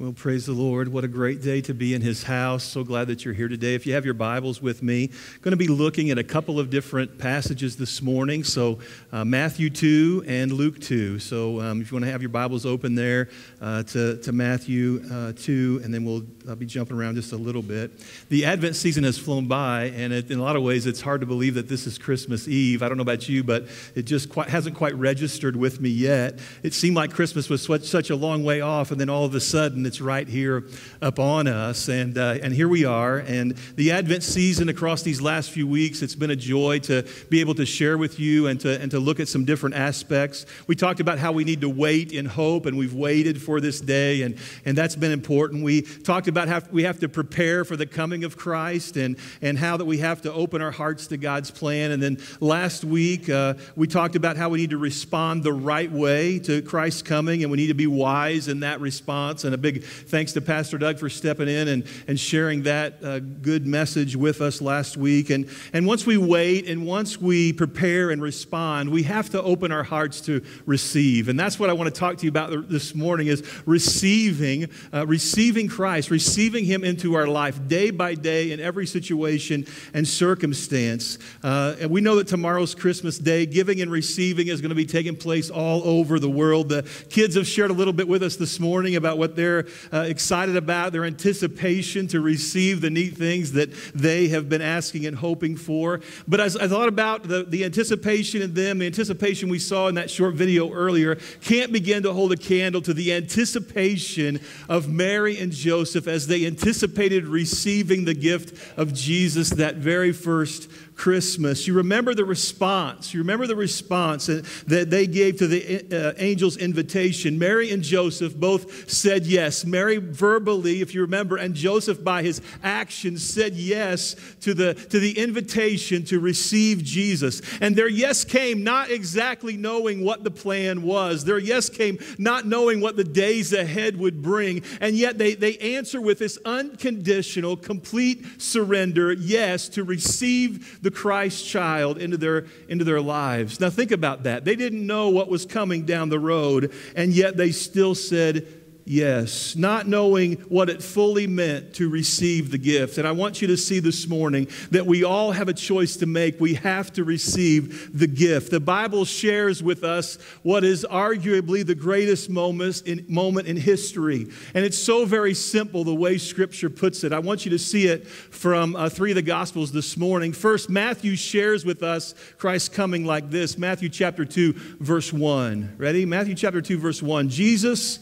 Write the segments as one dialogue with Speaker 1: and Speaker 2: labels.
Speaker 1: Well, praise the Lord. What a great day to be in his house. So glad that you're here today. If you have your Bibles with me, I'm going to be looking at a couple of different passages this morning. So, uh, Matthew 2 and Luke 2. So, um, if you want to have your Bibles open there uh, to, to Matthew uh, 2, and then we'll I'll be jumping around just a little bit. The Advent season has flown by, and it, in a lot of ways, it's hard to believe that this is Christmas Eve. I don't know about you, but it just quite, hasn't quite registered with me yet. It seemed like Christmas was such, such a long way off, and then all of a sudden, it's right here upon us. And, uh, and here we are. And the Advent season across these last few weeks, it's been a joy to be able to share with you and to, and to look at some different aspects. We talked about how we need to wait in hope, and we've waited for this day, and, and that's been important. We talked about how we have to prepare for the coming of Christ and, and how that we have to open our hearts to God's plan. And then last week, uh, we talked about how we need to respond the right way to Christ's coming, and we need to be wise in that response. And a big thanks to Pastor Doug for stepping in and, and sharing that uh, good message with us last week. And, and once we wait and once we prepare and respond, we have to open our hearts to receive. And that's what I want to talk to you about this morning is receiving, uh, receiving Christ, receiving Him into our life day by day in every situation and circumstance. Uh, and we know that tomorrow's Christmas Day, giving and receiving is going to be taking place all over the world. The kids have shared a little bit with us this morning about what they're uh, excited about, their anticipation to receive the neat things that they have been asking and hoping for. But as I thought about the, the anticipation in them, the anticipation we saw in that short video earlier, can't begin to hold a candle to the anticipation of Mary and Joseph as they anticipated receiving the gift of Jesus that very first Christmas. You remember the response. You remember the response that they gave to the uh, angel's invitation. Mary and Joseph both said yes. Mary verbally, if you remember, and Joseph by his actions said yes to the, to the invitation to receive Jesus. And their yes came not exactly knowing what the plan was. Their yes came not knowing what the days ahead would bring. And yet they, they answer with this unconditional, complete surrender yes to receive the the Christ child into their, into their lives. Now, think about that. They didn't know what was coming down the road, and yet they still said, Yes, not knowing what it fully meant to receive the gift. And I want you to see this morning that we all have a choice to make. We have to receive the gift. The Bible shares with us what is arguably the greatest moment in, moment in history. And it's so very simple the way Scripture puts it. I want you to see it from uh, three of the Gospels this morning. First, Matthew shares with us Christ coming like this Matthew chapter 2, verse 1. Ready? Matthew chapter 2, verse 1. Jesus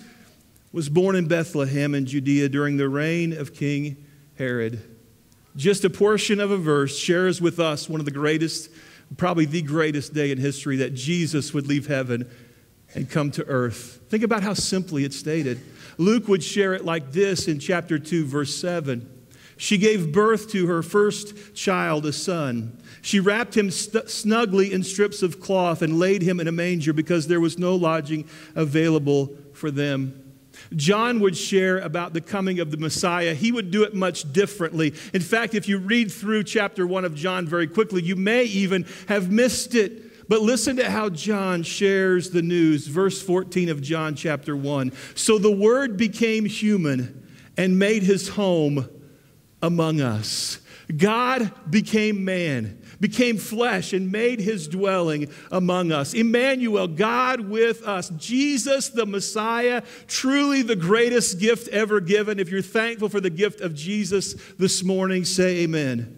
Speaker 1: was born in Bethlehem in Judea during the reign of King Herod. Just a portion of a verse shares with us one of the greatest, probably the greatest day in history that Jesus would leave heaven and come to earth. Think about how simply it's stated. Luke would share it like this in chapter 2, verse 7. She gave birth to her first child, a son. She wrapped him st- snugly in strips of cloth and laid him in a manger because there was no lodging available for them. John would share about the coming of the Messiah. He would do it much differently. In fact, if you read through chapter 1 of John very quickly, you may even have missed it. But listen to how John shares the news. Verse 14 of John chapter 1. So the Word became human and made his home among us. God became man became flesh and made his dwelling among us. Emmanuel, God with us. Jesus, the Messiah, truly the greatest gift ever given. If you're thankful for the gift of Jesus this morning, say amen.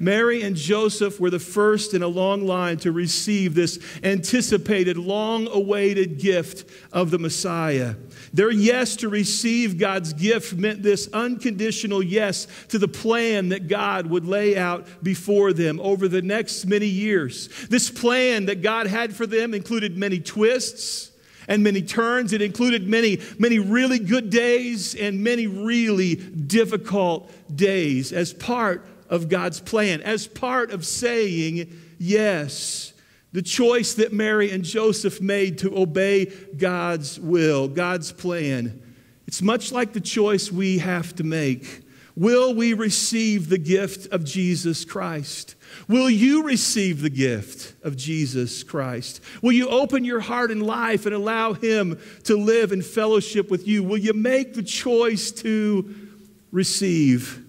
Speaker 1: Mary and Joseph were the first in a long line to receive this anticipated, long awaited gift of the Messiah. Their yes to receive God's gift meant this unconditional yes to the plan that God would lay out before them over the next many years. This plan that God had for them included many twists and many turns. It included many, many really good days and many really difficult days as part of God's plan, as part of saying yes the choice that Mary and Joseph made to obey God's will, God's plan. It's much like the choice we have to make. Will we receive the gift of Jesus Christ? Will you receive the gift of Jesus Christ? Will you open your heart and life and allow Him to live in fellowship with you? Will you make the choice to receive?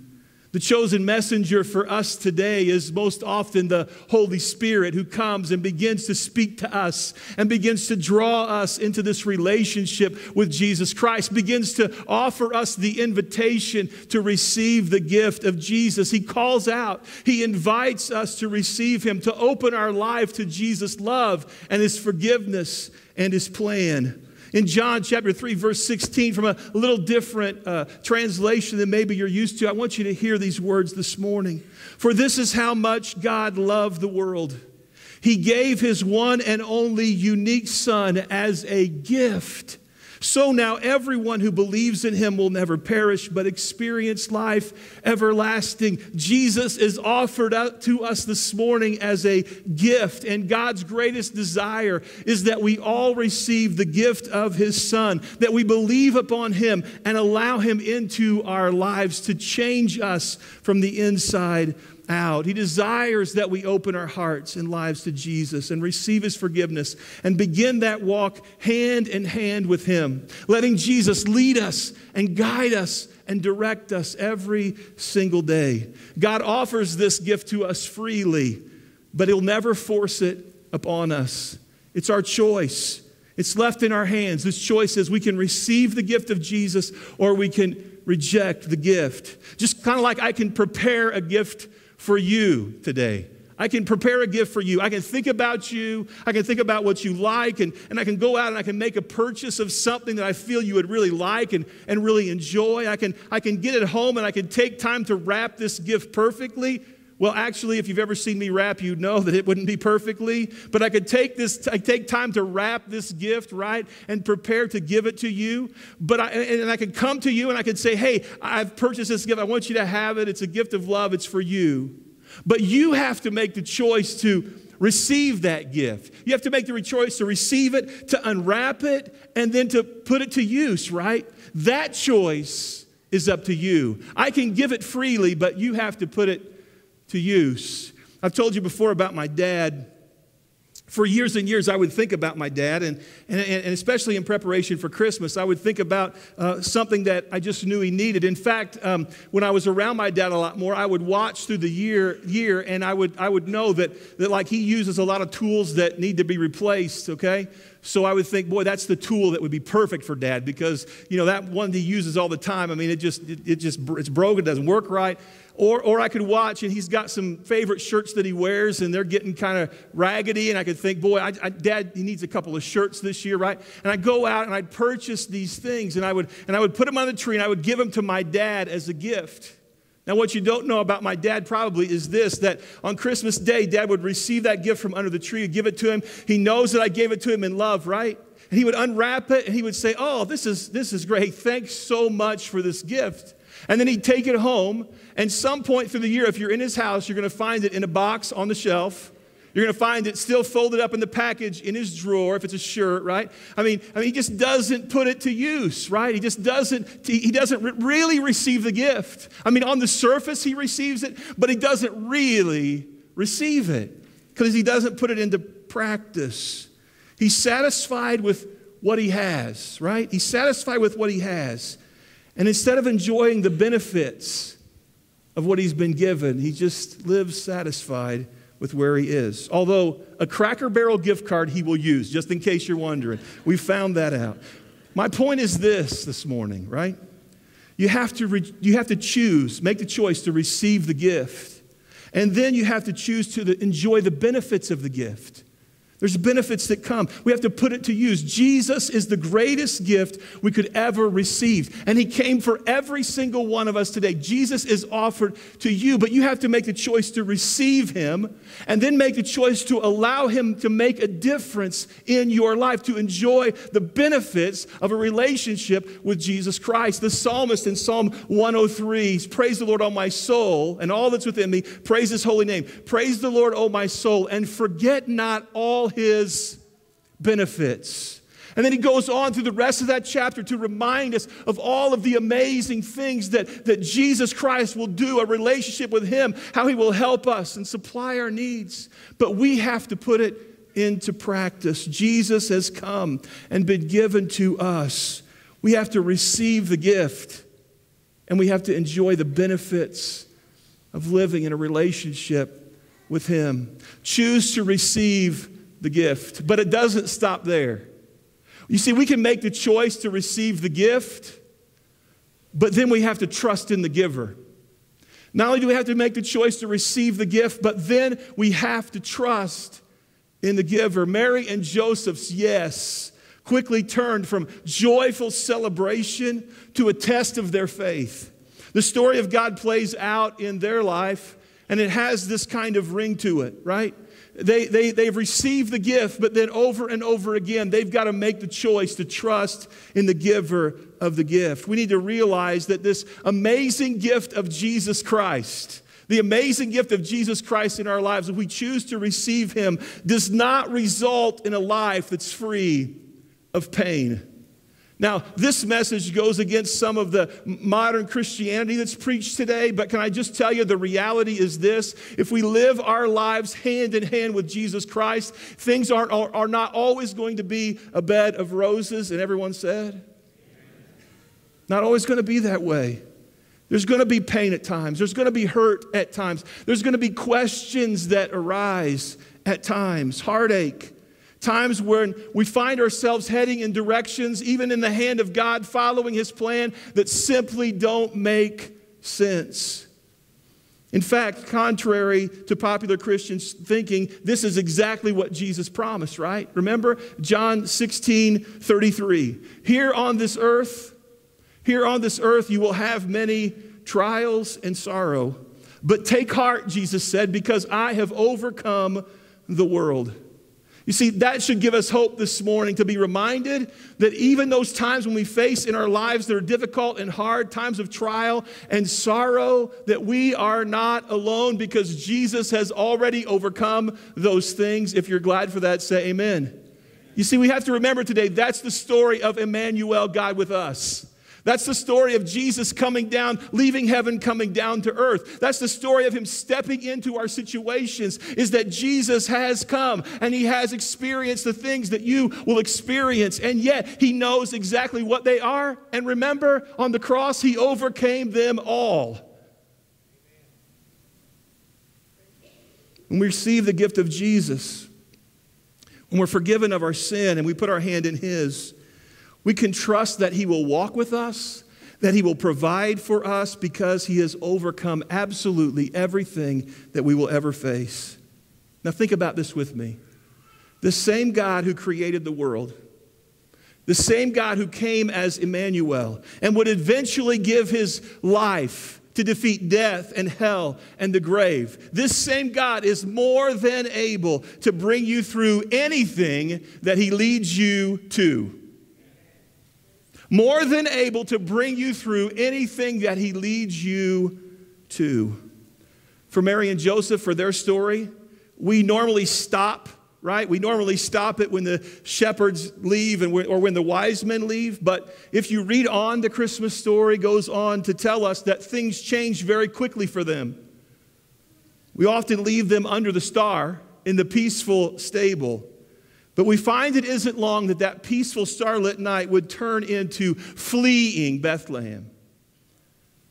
Speaker 1: The chosen messenger for us today is most often the Holy Spirit who comes and begins to speak to us and begins to draw us into this relationship with Jesus Christ, begins to offer us the invitation to receive the gift of Jesus. He calls out, He invites us to receive Him, to open our life to Jesus' love and His forgiveness and His plan. In John chapter 3, verse 16, from a little different uh, translation than maybe you're used to, I want you to hear these words this morning. For this is how much God loved the world. He gave his one and only unique Son as a gift so now everyone who believes in him will never perish, but experience life everlasting. Jesus is offered up to us this morning as a gift, and God's greatest desire is that we all receive the gift of his Son, that we believe upon him and allow him into our lives to change us from the inside out. He desires that we open our hearts and lives to Jesus and receive his forgiveness and begin that walk hand in hand with him, letting Jesus lead us and guide us and direct us every single day. God offers this gift to us freely, but he'll never force it upon us. It's our choice. It's left in our hands. This choice is we can receive the gift of Jesus or we can reject the gift. Just kind of like I can prepare a gift for you today. I can prepare a gift for you. I can think about you. I can think about what you like, and, and I can go out and I can make a purchase of something that I feel you would really like and, and really enjoy. I can, I can get it home and I can take time to wrap this gift perfectly. Well, actually, if you've ever seen me wrap, you'd know that it wouldn't be perfectly. But I could take this, I take time to wrap this gift, right, and prepare to give it to you. But I, and I could come to you and I could say, hey, I've purchased this gift. I want you to have it. It's a gift of love. It's for you. But you have to make the choice to receive that gift. You have to make the choice to receive it, to unwrap it, and then to put it to use, right? That choice is up to you. I can give it freely, but you have to put it to use. I've told you before about my dad. For years and years, I would think about my dad, and, and, and especially in preparation for Christmas, I would think about uh, something that I just knew he needed. In fact, um, when I was around my dad a lot more, I would watch through the year, year and I would, I would know that, that, like, he uses a lot of tools that need to be replaced, okay? So I would think, boy, that's the tool that would be perfect for dad because, you know, that one he uses all the time. I mean, it just, it, it just, it's broken, it doesn't work right. Or, or I could watch and he's got some favorite shirts that he wears and they're getting kind of raggedy. And I could think, boy, I, I, dad, he needs a couple of shirts this year, right? And I'd go out and I'd purchase these things and I would, and I would put them on the tree and I would give them to my dad as a gift. Now, what you don't know about my dad probably is this that on Christmas Day, dad would receive that gift from under the tree, give it to him. He knows that I gave it to him in love, right? And he would unwrap it and he would say, Oh, this is, this is great. Thanks so much for this gift. And then he'd take it home. And some point through the year, if you're in his house, you're going to find it in a box on the shelf. You're going to find it still folded up in the package in his drawer if it's a shirt, right? I mean, I mean, he just doesn't put it to use, right? He just doesn't, he doesn't really receive the gift. I mean, on the surface, he receives it, but he doesn't really receive it because he doesn't put it into practice. He's satisfied with what he has, right? He's satisfied with what he has. And instead of enjoying the benefits of what he's been given, he just lives satisfied with where he is. Although a Cracker Barrel gift card he will use, just in case you're wondering. We found that out. My point is this this morning, right? You have to, re- you have to choose, make the choice to receive the gift. And then you have to choose to the, enjoy the benefits of the gift. There's benefits that come. We have to put it to use. Jesus is the greatest gift we could ever receive. And he came for every single one of us today. Jesus is offered to you, but you have to make the choice to receive him and then make the choice to allow him to make a difference in your life, to enjoy the benefits of a relationship with Jesus Christ. The psalmist in Psalm 103 Praise the Lord, O my soul, and all that's within me. Praise his holy name. Praise the Lord, O my soul, and forget not all his benefits. And then he goes on through the rest of that chapter to remind us of all of the amazing things that, that Jesus Christ will do, a relationship with him, how he will help us and supply our needs. But we have to put it into practice. Jesus has come and been given to us. We have to receive the gift and we have to enjoy the benefits of living in a relationship with him. Choose to receive the gift, but it doesn't stop there. You see, we can make the choice to receive the gift, but then we have to trust in the giver. Not only do we have to make the choice to receive the gift, but then we have to trust in the giver. Mary and Joseph's yes quickly turned from joyful celebration to a test of their faith. The story of God plays out in their life, and it has this kind of ring to it, right? They, they, they've received the gift, but then over and over again, they've got to make the choice to trust in the giver of the gift. We need to realize that this amazing gift of Jesus Christ, the amazing gift of Jesus Christ in our lives, if we choose to receive Him, does not result in a life that's free of pain. Now, this message goes against some of the modern Christianity that's preached today, but can I just tell you the reality is this? If we live our lives hand in hand with Jesus Christ, things aren't, are not always going to be a bed of roses, and everyone said? Not always going to be that way. There's going to be pain at times. There's going to be hurt at times. There's going to be questions that arise at times, heartache times when we find ourselves heading in directions, even in the hand of God, following His plan, that simply don't make sense. In fact, contrary to popular Christians thinking, this is exactly what Jesus promised, right? Remember John 16 33. Here on this earth, here on this earth, you will have many trials and sorrow. But take heart, Jesus said, because I have overcome the world. You see, that should give us hope this morning to be reminded that even those times when we face in our lives that are difficult and hard, times of trial and sorrow, that we are not alone because Jesus has already overcome those things. If you're glad for that, say amen. You see, we have to remember today that's the story of Emmanuel, God with us. That's the story of Jesus coming down, leaving heaven, coming down to earth. That's the story of him stepping into our situations, is that Jesus has come and he has experienced the things that you will experience, and yet he knows exactly what they are. And remember, on the cross, he overcame them all. When we receive the gift of Jesus, when we're forgiven of our sin and we put our hand in his, we can trust that He will walk with us, that He will provide for us because He has overcome absolutely everything that we will ever face. Now, think about this with me. The same God who created the world, the same God who came as Emmanuel and would eventually give His life to defeat death and hell and the grave. This same God is more than able to bring you through anything that He leads you to more than able to bring you through anything that he leads you to. For Mary and Joseph, for their story, we normally stop, right? We normally stop it when the shepherds leave and or when the wise men leave. But if you read on, the Christmas story goes on to tell us that things change very quickly for them. We often leave them under the star in the peaceful stable. But we find it isn't long that that peaceful starlit night would turn into fleeing Bethlehem.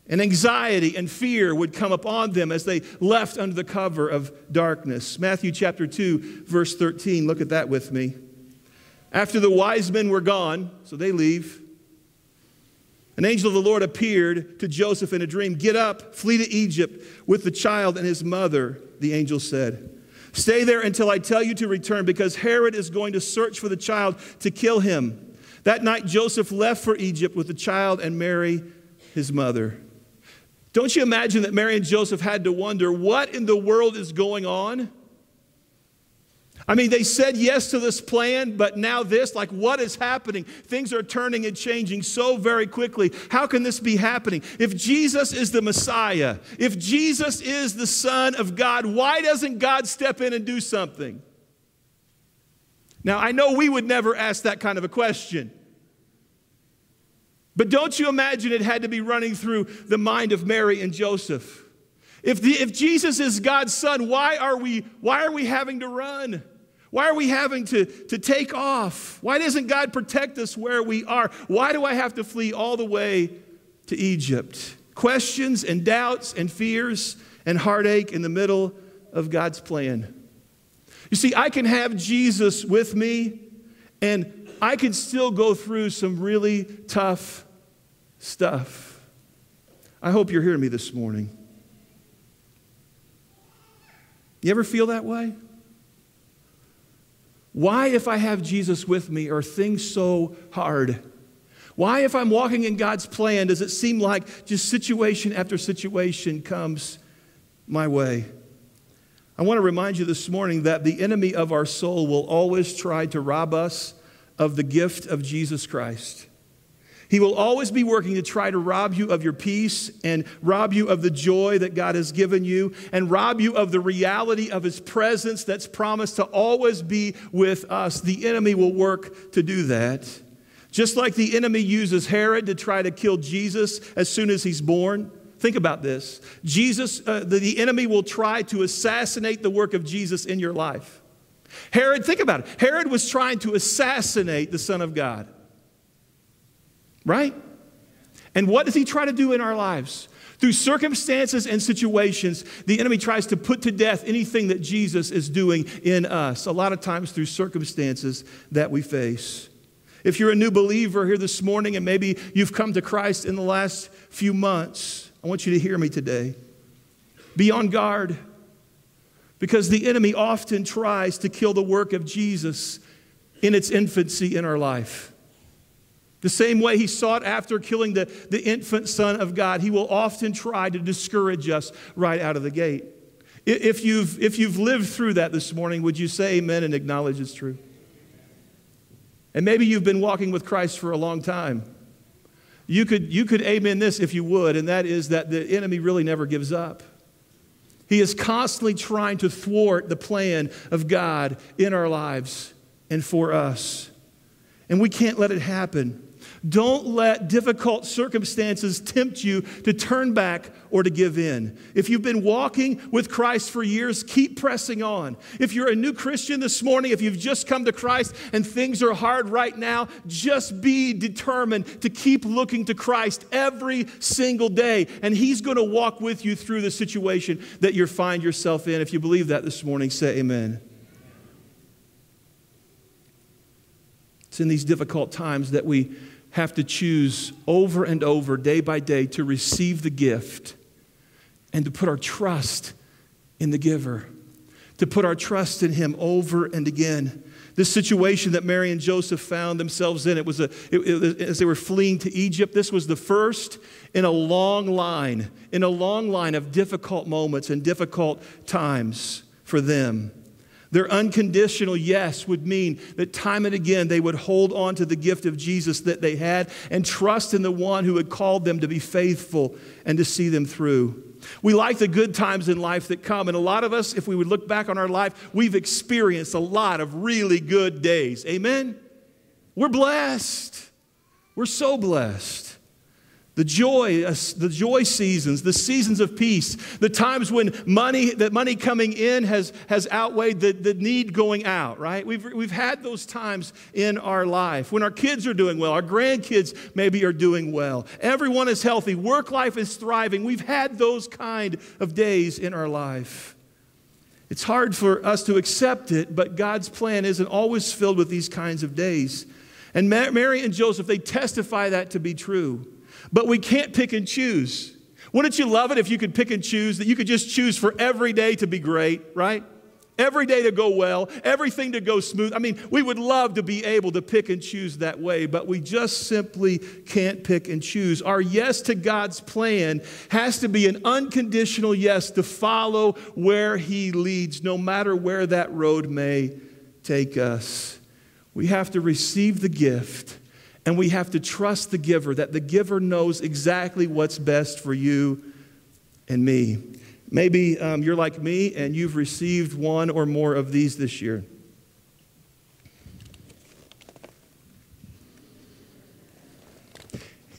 Speaker 1: And anxiety and fear would come upon them as they left under the cover of darkness. Matthew chapter 2, verse 13. Look at that with me. After the wise men were gone, so they leave, an angel of the Lord appeared to Joseph in a dream. Get up, flee to Egypt with the child and his mother, the angel said. Stay there until I tell you to return, because Herod is going to search for the child to kill him. That night, Joseph left for Egypt with the child and Mary, his mother. Don't you imagine that Mary and Joseph had to wonder what in the world is going on? I mean, they said yes to this plan, but now this, like what is happening? Things are turning and changing so very quickly. How can this be happening? If Jesus is the Messiah, if Jesus is the Son of God, why doesn't God step in and do something? Now, I know we would never ask that kind of a question. But don't you imagine it had to be running through the mind of Mary and Joseph? If, the, if Jesus is God's son, why are, we, why are we having to run? Why are we having to, to take off? Why doesn't God protect us where we are? Why do I have to flee all the way to Egypt? Questions and doubts and fears and heartache in the middle of God's plan. You see, I can have Jesus with me, and I can still go through some really tough stuff. I hope you're hearing me this morning. You ever feel that way? Why, if I have Jesus with me, are things so hard? Why, if I'm walking in God's plan, does it seem like just situation after situation comes my way? I want to remind you this morning that the enemy of our soul will always try to rob us of the gift of Jesus Christ. He will always be working to try to rob you of your peace and rob you of the joy that God has given you and rob you of the reality of His presence that's promised to always be with us. The enemy will work to do that. Just like the enemy uses Herod to try to kill Jesus as soon as he's born. Think about this. Jesus, uh, the, the enemy will try to assassinate the work of Jesus in your life. Herod, think about it. Herod was trying to assassinate the Son of God. Right? And what does he try to do in our lives? Through circumstances and situations, the enemy tries to put to death anything that Jesus is doing in us, a lot of times through circumstances that we face. If you're a new believer here this morning and maybe you've come to Christ in the last few months, I want you to hear me today. Be on guard because the enemy often tries to kill the work of Jesus in its infancy in our life. The same way he sought after killing the, the infant Son of God, he will often try to discourage us right out of the gate. If you've, if you've lived through that this morning, would you say amen and acknowledge it's true? And maybe you've been walking with Christ for a long time. You could, you could amen this if you would, and that is that the enemy really never gives up. He is constantly trying to thwart the plan of God in our lives and for us. And we can't let it happen. Don't let difficult circumstances tempt you to turn back or to give in. If you've been walking with Christ for years, keep pressing on. If you're a new Christian this morning, if you've just come to Christ and things are hard right now, just be determined to keep looking to Christ every single day. And He's going to walk with you through the situation that you find yourself in. If you believe that this morning, say amen. It's in these difficult times that we have to choose over and over, day by day, to receive the gift and to put our trust in the giver, to put our trust in Him over and again. This situation that Mary and Joseph found themselves in, it was a, it, it, as they were fleeing to Egypt, this was the first in a long line, in a long line of difficult moments and difficult times for them. Their unconditional yes would mean that time and again they would hold on to the gift of Jesus that they had and trust in the one who had called them to be faithful and to see them through. We like the good times in life that come, and a lot of us, if we would look back on our life, we've experienced a lot of really good days. Amen? We're blessed. We're so blessed. The joy, uh, the joy seasons, the seasons of peace, the times when money, that money coming in has, has outweighed the, the need going out, right? We've, we've had those times in our life. When our kids are doing well, our grandkids maybe are doing well. Everyone is healthy, work life is thriving. We've had those kind of days in our life. It's hard for us to accept it, but God's plan isn't always filled with these kinds of days. And Mary and Joseph, they testify that to be true. But we can't pick and choose. Wouldn't you love it if you could pick and choose, that you could just choose for every day to be great, right? Every day to go well, everything to go smooth. I mean, we would love to be able to pick and choose that way, but we just simply can't pick and choose. Our yes to God's plan has to be an unconditional yes to follow where He leads, no matter where that road may take us. We have to receive the gift and we have to trust the giver, that the giver knows exactly what's best for you and me. Maybe um, you're like me and you've received one or more of these this year.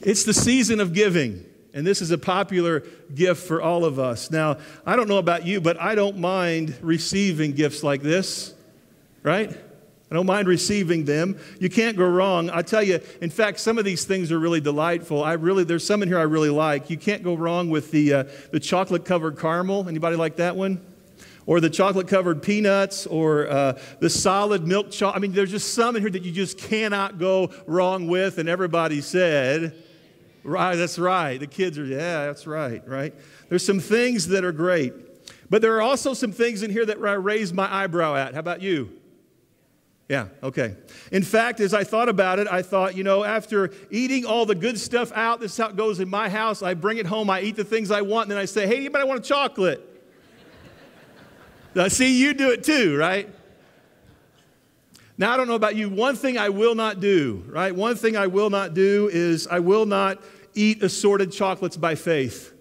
Speaker 1: It's the season of giving, and this is a popular gift for all of us. Now, I don't know about you, but I don't mind receiving gifts like this, right? I don't mind receiving them. You can't go wrong. I tell you, in fact, some of these things are really delightful. I really, there's some in here I really like. You can't go wrong with the, uh, the chocolate covered caramel. Anybody like that one? Or the chocolate covered peanuts, or uh, the solid milk chocolate. I mean, there's just some in here that you just cannot go wrong with, and everybody said, Right, that's right. The kids are, yeah, that's right, right? There's some things that are great. But there are also some things in here that I raise my eyebrow at. How about you? Yeah, okay. In fact, as I thought about it, I thought, you know, after eating all the good stuff out, this is how it goes in my house. I bring it home, I eat the things I want, and then I say, hey, anybody want a chocolate? now, see, you do it too, right? Now, I don't know about you. One thing I will not do, right? One thing I will not do is I will not eat assorted chocolates by faith.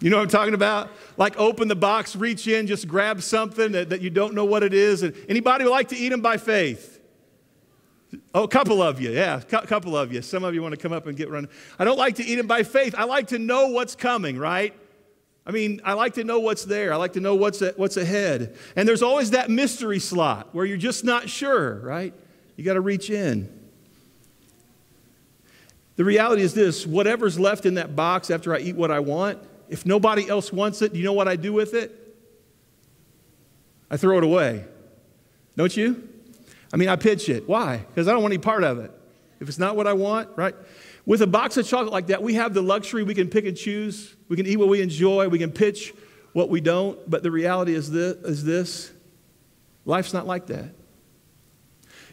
Speaker 1: You know what I'm talking about? Like open the box, reach in, just grab something that, that you don't know what it is. And anybody would like to eat them by faith? Oh, a couple of you, yeah, a couple of you. Some of you want to come up and get run. I don't like to eat them by faith. I like to know what's coming, right? I mean, I like to know what's there. I like to know what's, what's ahead. And there's always that mystery slot where you're just not sure, right? You got to reach in. The reality is this whatever's left in that box after I eat what I want, if nobody else wants it, do you know what I do with it? I throw it away. Don't you? I mean, I pitch it. Why? Because I don't want any part of it. If it's not what I want, right? With a box of chocolate like that, we have the luxury we can pick and choose. We can eat what we enjoy. We can pitch what we don't. But the reality is this, is this life's not like that.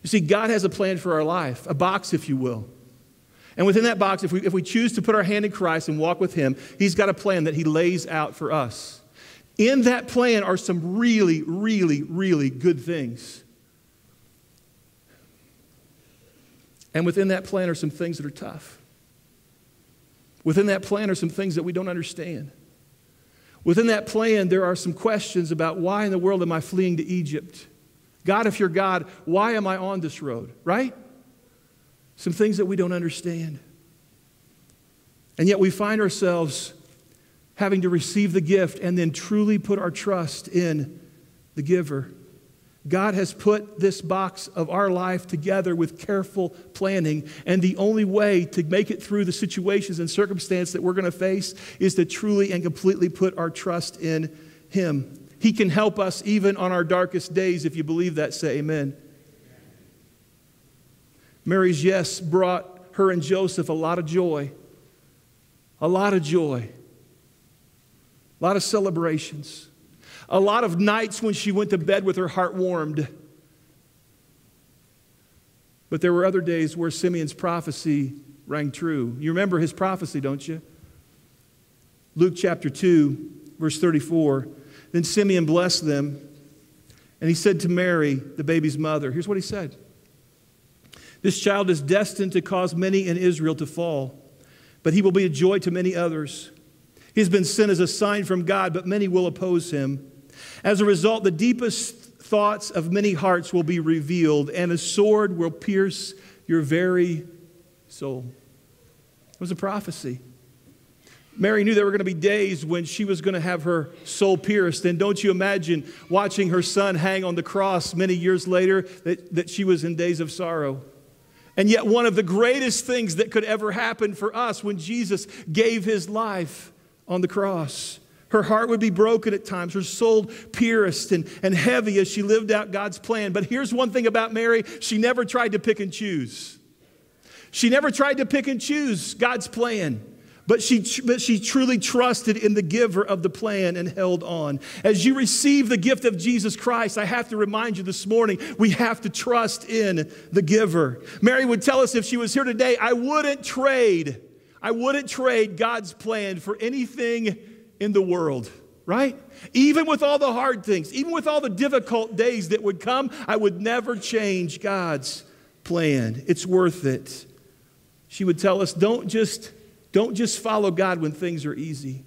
Speaker 1: You see, God has a plan for our life, a box, if you will. And within that box, if we, if we choose to put our hand in Christ and walk with Him, He's got a plan that He lays out for us. In that plan are some really, really, really good things. And within that plan are some things that are tough. Within that plan are some things that we don't understand. Within that plan, there are some questions about why in the world am I fleeing to Egypt? God, if you're God, why am I on this road, right? Some things that we don't understand. And yet we find ourselves having to receive the gift and then truly put our trust in the giver. God has put this box of our life together with careful planning, and the only way to make it through the situations and circumstances that we're going to face is to truly and completely put our trust in Him. He can help us even on our darkest days. If you believe that, say amen. Mary's yes brought her and Joseph a lot of joy. A lot of joy. A lot of celebrations. A lot of nights when she went to bed with her heart warmed. But there were other days where Simeon's prophecy rang true. You remember his prophecy, don't you? Luke chapter 2, verse 34. Then Simeon blessed them, and he said to Mary, the baby's mother, here's what he said this child is destined to cause many in Israel to fall, but he will be a joy to many others. He has been sent as a sign from God, but many will oppose him. As a result, the deepest thoughts of many hearts will be revealed, and a sword will pierce your very soul. It was a prophecy. Mary knew there were going to be days when she was going to have her soul pierced. And don't you imagine watching her son hang on the cross many years later that, that she was in days of sorrow? And yet, one of the greatest things that could ever happen for us when Jesus gave his life on the cross. Her heart would be broken at times, her soul pierced and, and heavy as she lived out God's plan. But here's one thing about Mary she never tried to pick and choose. She never tried to pick and choose God's plan. But she, but she truly trusted in the giver of the plan and held on. As you receive the gift of Jesus Christ, I have to remind you this morning, we have to trust in the giver. Mary would tell us if she was here today, I wouldn't trade, I wouldn't trade God's plan for anything in the world right? Even with all the hard things, even with all the difficult days that would come, I would never change God's plan. It's worth it. She would tell us don't just don't just follow God when things are easy,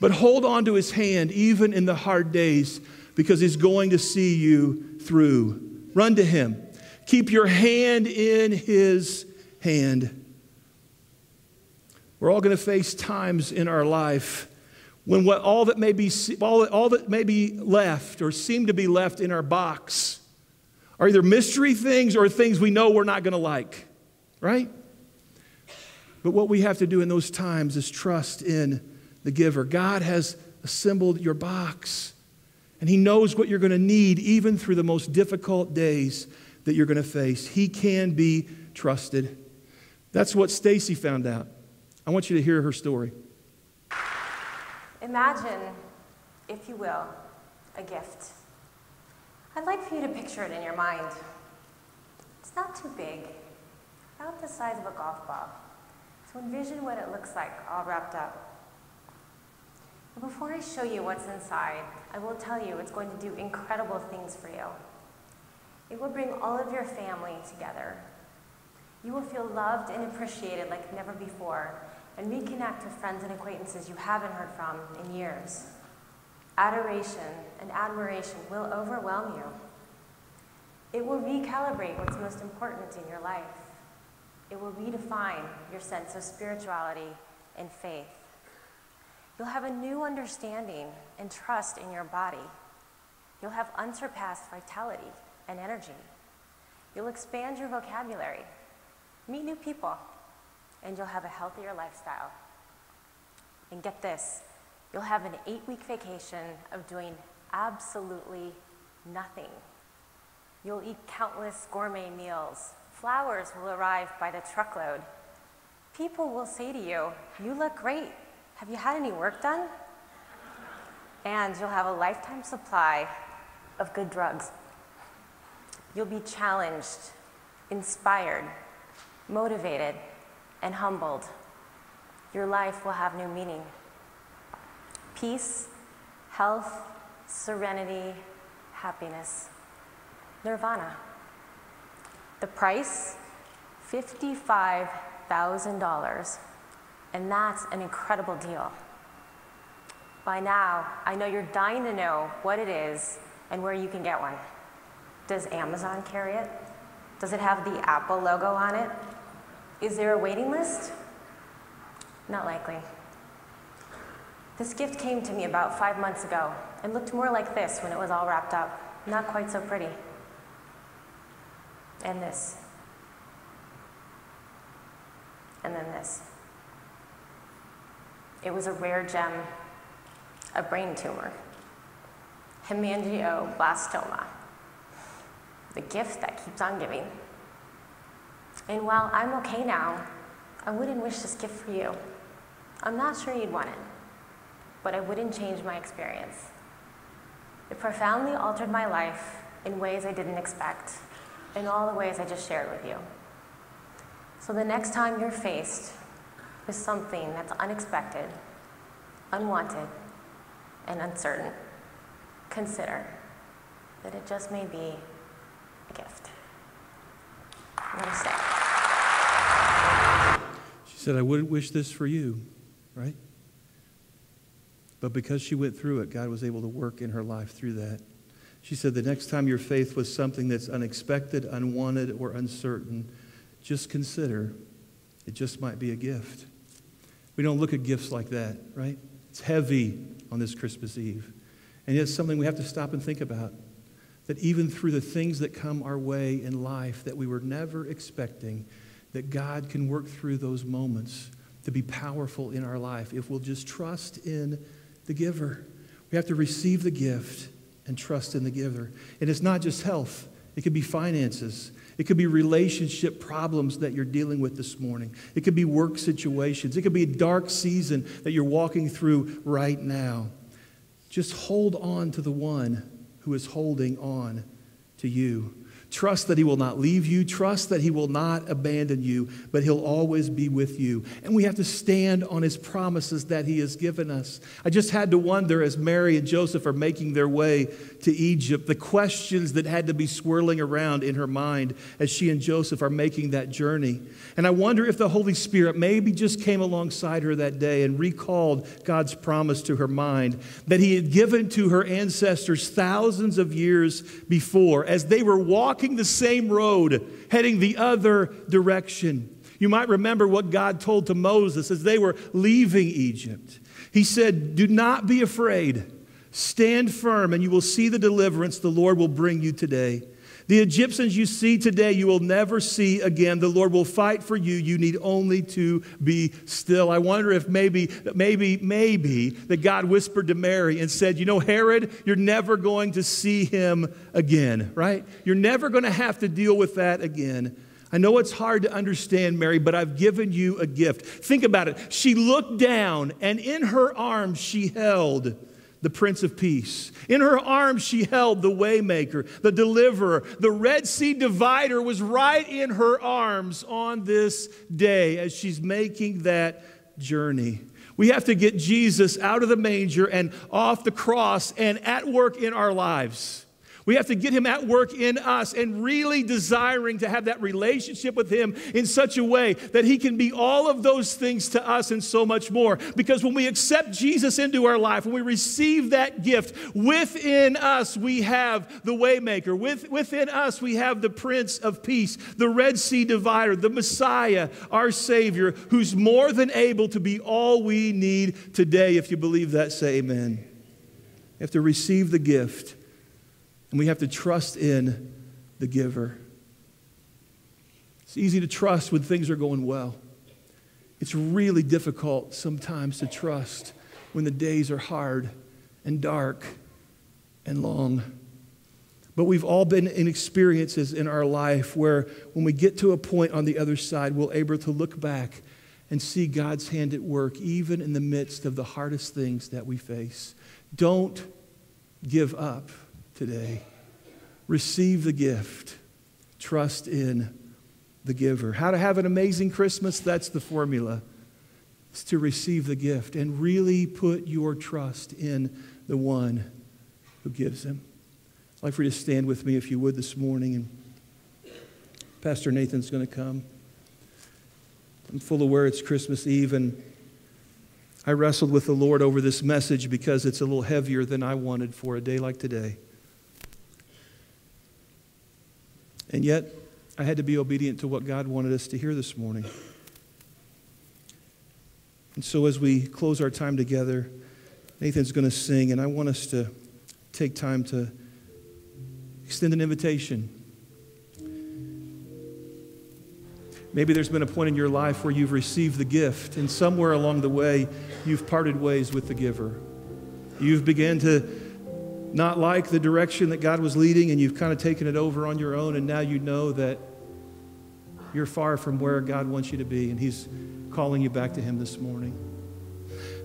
Speaker 1: but hold on to his hand even in the hard days because he's going to see you through. Run to him. Keep your hand in his hand. We're all going to face times in our life when what, all, that may be, all, all that may be left or seem to be left in our box are either mystery things or things we know we're not going to like, right? But what we have to do in those times is trust in the giver. God has assembled your box, and He knows what you're going to need even through the most difficult days that you're going to face. He can be trusted. That's what Stacy found out. I want you to hear her story.
Speaker 2: Imagine, if you will, a gift. I'd like for you to picture it in your mind. It's not too big, about the size of a golf ball. So envision what it looks like all wrapped up. But before I show you what's inside, I will tell you it's going to do incredible things for you. It will bring all of your family together. You will feel loved and appreciated like never before, and reconnect with friends and acquaintances you haven't heard from in years. Adoration and admiration will overwhelm you. It will recalibrate what's most important in your life. It will redefine your sense of spirituality and faith. You'll have a new understanding and trust in your body. You'll have unsurpassed vitality and energy. You'll expand your vocabulary, meet new people, and you'll have a healthier lifestyle. And get this you'll have an eight week vacation of doing absolutely nothing. You'll eat countless gourmet meals. Flowers will arrive by the truckload. People will say to you, You look great. Have you had any work done? And you'll have a lifetime supply of good drugs. You'll be challenged, inspired, motivated, and humbled. Your life will have new meaning. Peace, health, serenity, happiness. Nirvana. The price? $55,000. And that's an incredible deal. By now, I know you're dying to know what it is and where you can get one. Does Amazon carry it? Does it have the Apple logo on it? Is there a waiting list? Not likely. This gift came to me about five months ago and looked more like this when it was all wrapped up. Not quite so pretty. And this. And then this. It was a rare gem, a brain tumor, hemangioblastoma the gift that keeps on giving. And while I'm okay now, I wouldn't wish this gift for you. I'm not sure you'd want it, but I wouldn't change my experience. It profoundly altered my life in ways I didn't expect, in all the ways I just shared with you. So the next time you're faced with something that's unexpected, unwanted, and uncertain, consider that it just may be a gift.
Speaker 1: She said, I wouldn't wish this for you, right? But because she went through it, God was able to work in her life through that. She said, The next time your faith was something that's unexpected, unwanted, or uncertain, just consider it just might be a gift. We don't look at gifts like that, right? It's heavy on this Christmas Eve. And it's something we have to stop and think about that even through the things that come our way in life that we were never expecting, that God can work through those moments to be powerful in our life if we'll just trust in the giver. We have to receive the gift and trust in the giver. And it's not just health, it could be finances. It could be relationship problems that you're dealing with this morning. It could be work situations. It could be a dark season that you're walking through right now. Just hold on to the one who is holding on to you. Trust that He will not leave you. Trust that He will not abandon you, but He'll always be with you. And we have to stand on His promises that He has given us. I just had to wonder as Mary and Joseph are making their way to Egypt, the questions that had to be swirling around in her mind as she and Joseph are making that journey. And I wonder if the Holy Spirit maybe just came alongside her that day and recalled God's promise to her mind that He had given to her ancestors thousands of years before as they were walking walking the same road, heading the other direction. You might remember what God told to Moses as they were leaving Egypt. He said, Do not be afraid. Stand firm, and you will see the deliverance the Lord will bring you today. The Egyptians you see today, you will never see again. The Lord will fight for you. You need only to be still. I wonder if maybe, maybe, maybe that God whispered to Mary and said, You know, Herod, you're never going to see him again, right? You're never going to have to deal with that again. I know it's hard to understand, Mary, but I've given you a gift. Think about it. She looked down, and in her arms she held the Prince of Peace. In her arms, she held the Waymaker, the Deliverer. The Red Sea divider was right in her arms on this day as she's making that journey. We have to get Jesus out of the manger and off the cross and at work in our lives. We have to get him at work in us and really desiring to have that relationship with him in such a way that he can be all of those things to us and so much more. Because when we accept Jesus into our life, when we receive that gift, within us we have the Waymaker. With, within us we have the Prince of Peace, the Red Sea divider, the Messiah, our Savior, who's more than able to be all we need today. If you believe that, say amen. You have to receive the gift and we have to trust in the giver. It's easy to trust when things are going well. It's really difficult sometimes to trust when the days are hard and dark and long. But we've all been in experiences in our life where when we get to a point on the other side, we're able to look back and see God's hand at work, even in the midst of the hardest things that we face. Don't give up today. Receive the gift. Trust in the giver. How to have an amazing Christmas? That's the formula. It's to receive the gift and really put your trust in the one who gives them. I'd like for you to stand with me if you would this morning. And Pastor Nathan's going to come. I'm full aware it's Christmas Eve, and I wrestled with the Lord over this message because it's a little heavier than I wanted for a day like today. And yet, I had to be obedient to what God wanted us to hear this morning. And so, as we close our time together, Nathan's going to sing, and I want us to take time to extend an invitation. Maybe there's been a point in your life where you've received the gift, and somewhere along the way, you've parted ways with the giver. You've begun to not like the direction that God was leading and you've kind of taken it over on your own and now you know that you're far from where God wants you to be and He's calling you back to Him this morning.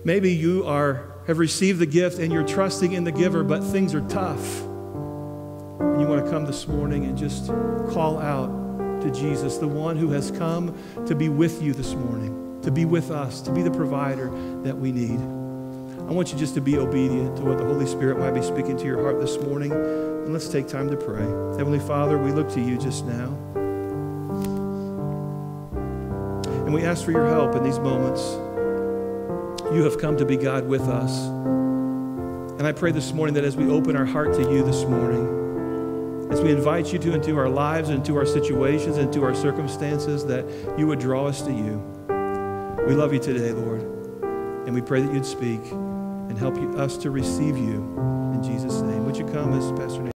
Speaker 1: Maybe you are, have received the gift and you're trusting in the giver, but things are tough. And you want to come this morning and just call out to Jesus, the one who has come to be with you this morning, to be with us, to be the provider that we need. I want you just to be obedient to what the Holy Spirit might be speaking to your heart this morning. And let's take time to pray. Heavenly Father, we look to you just now. And we ask for your help in these moments. You have come to be God with us. And I pray this morning that as we open our heart to you this morning, as we invite you to into our lives, and into our situations, and into our circumstances, that you would draw us to you. We love you today, Lord. And we pray that you'd speak and help you, us to receive you. In Jesus' name. Would you come as Pastor?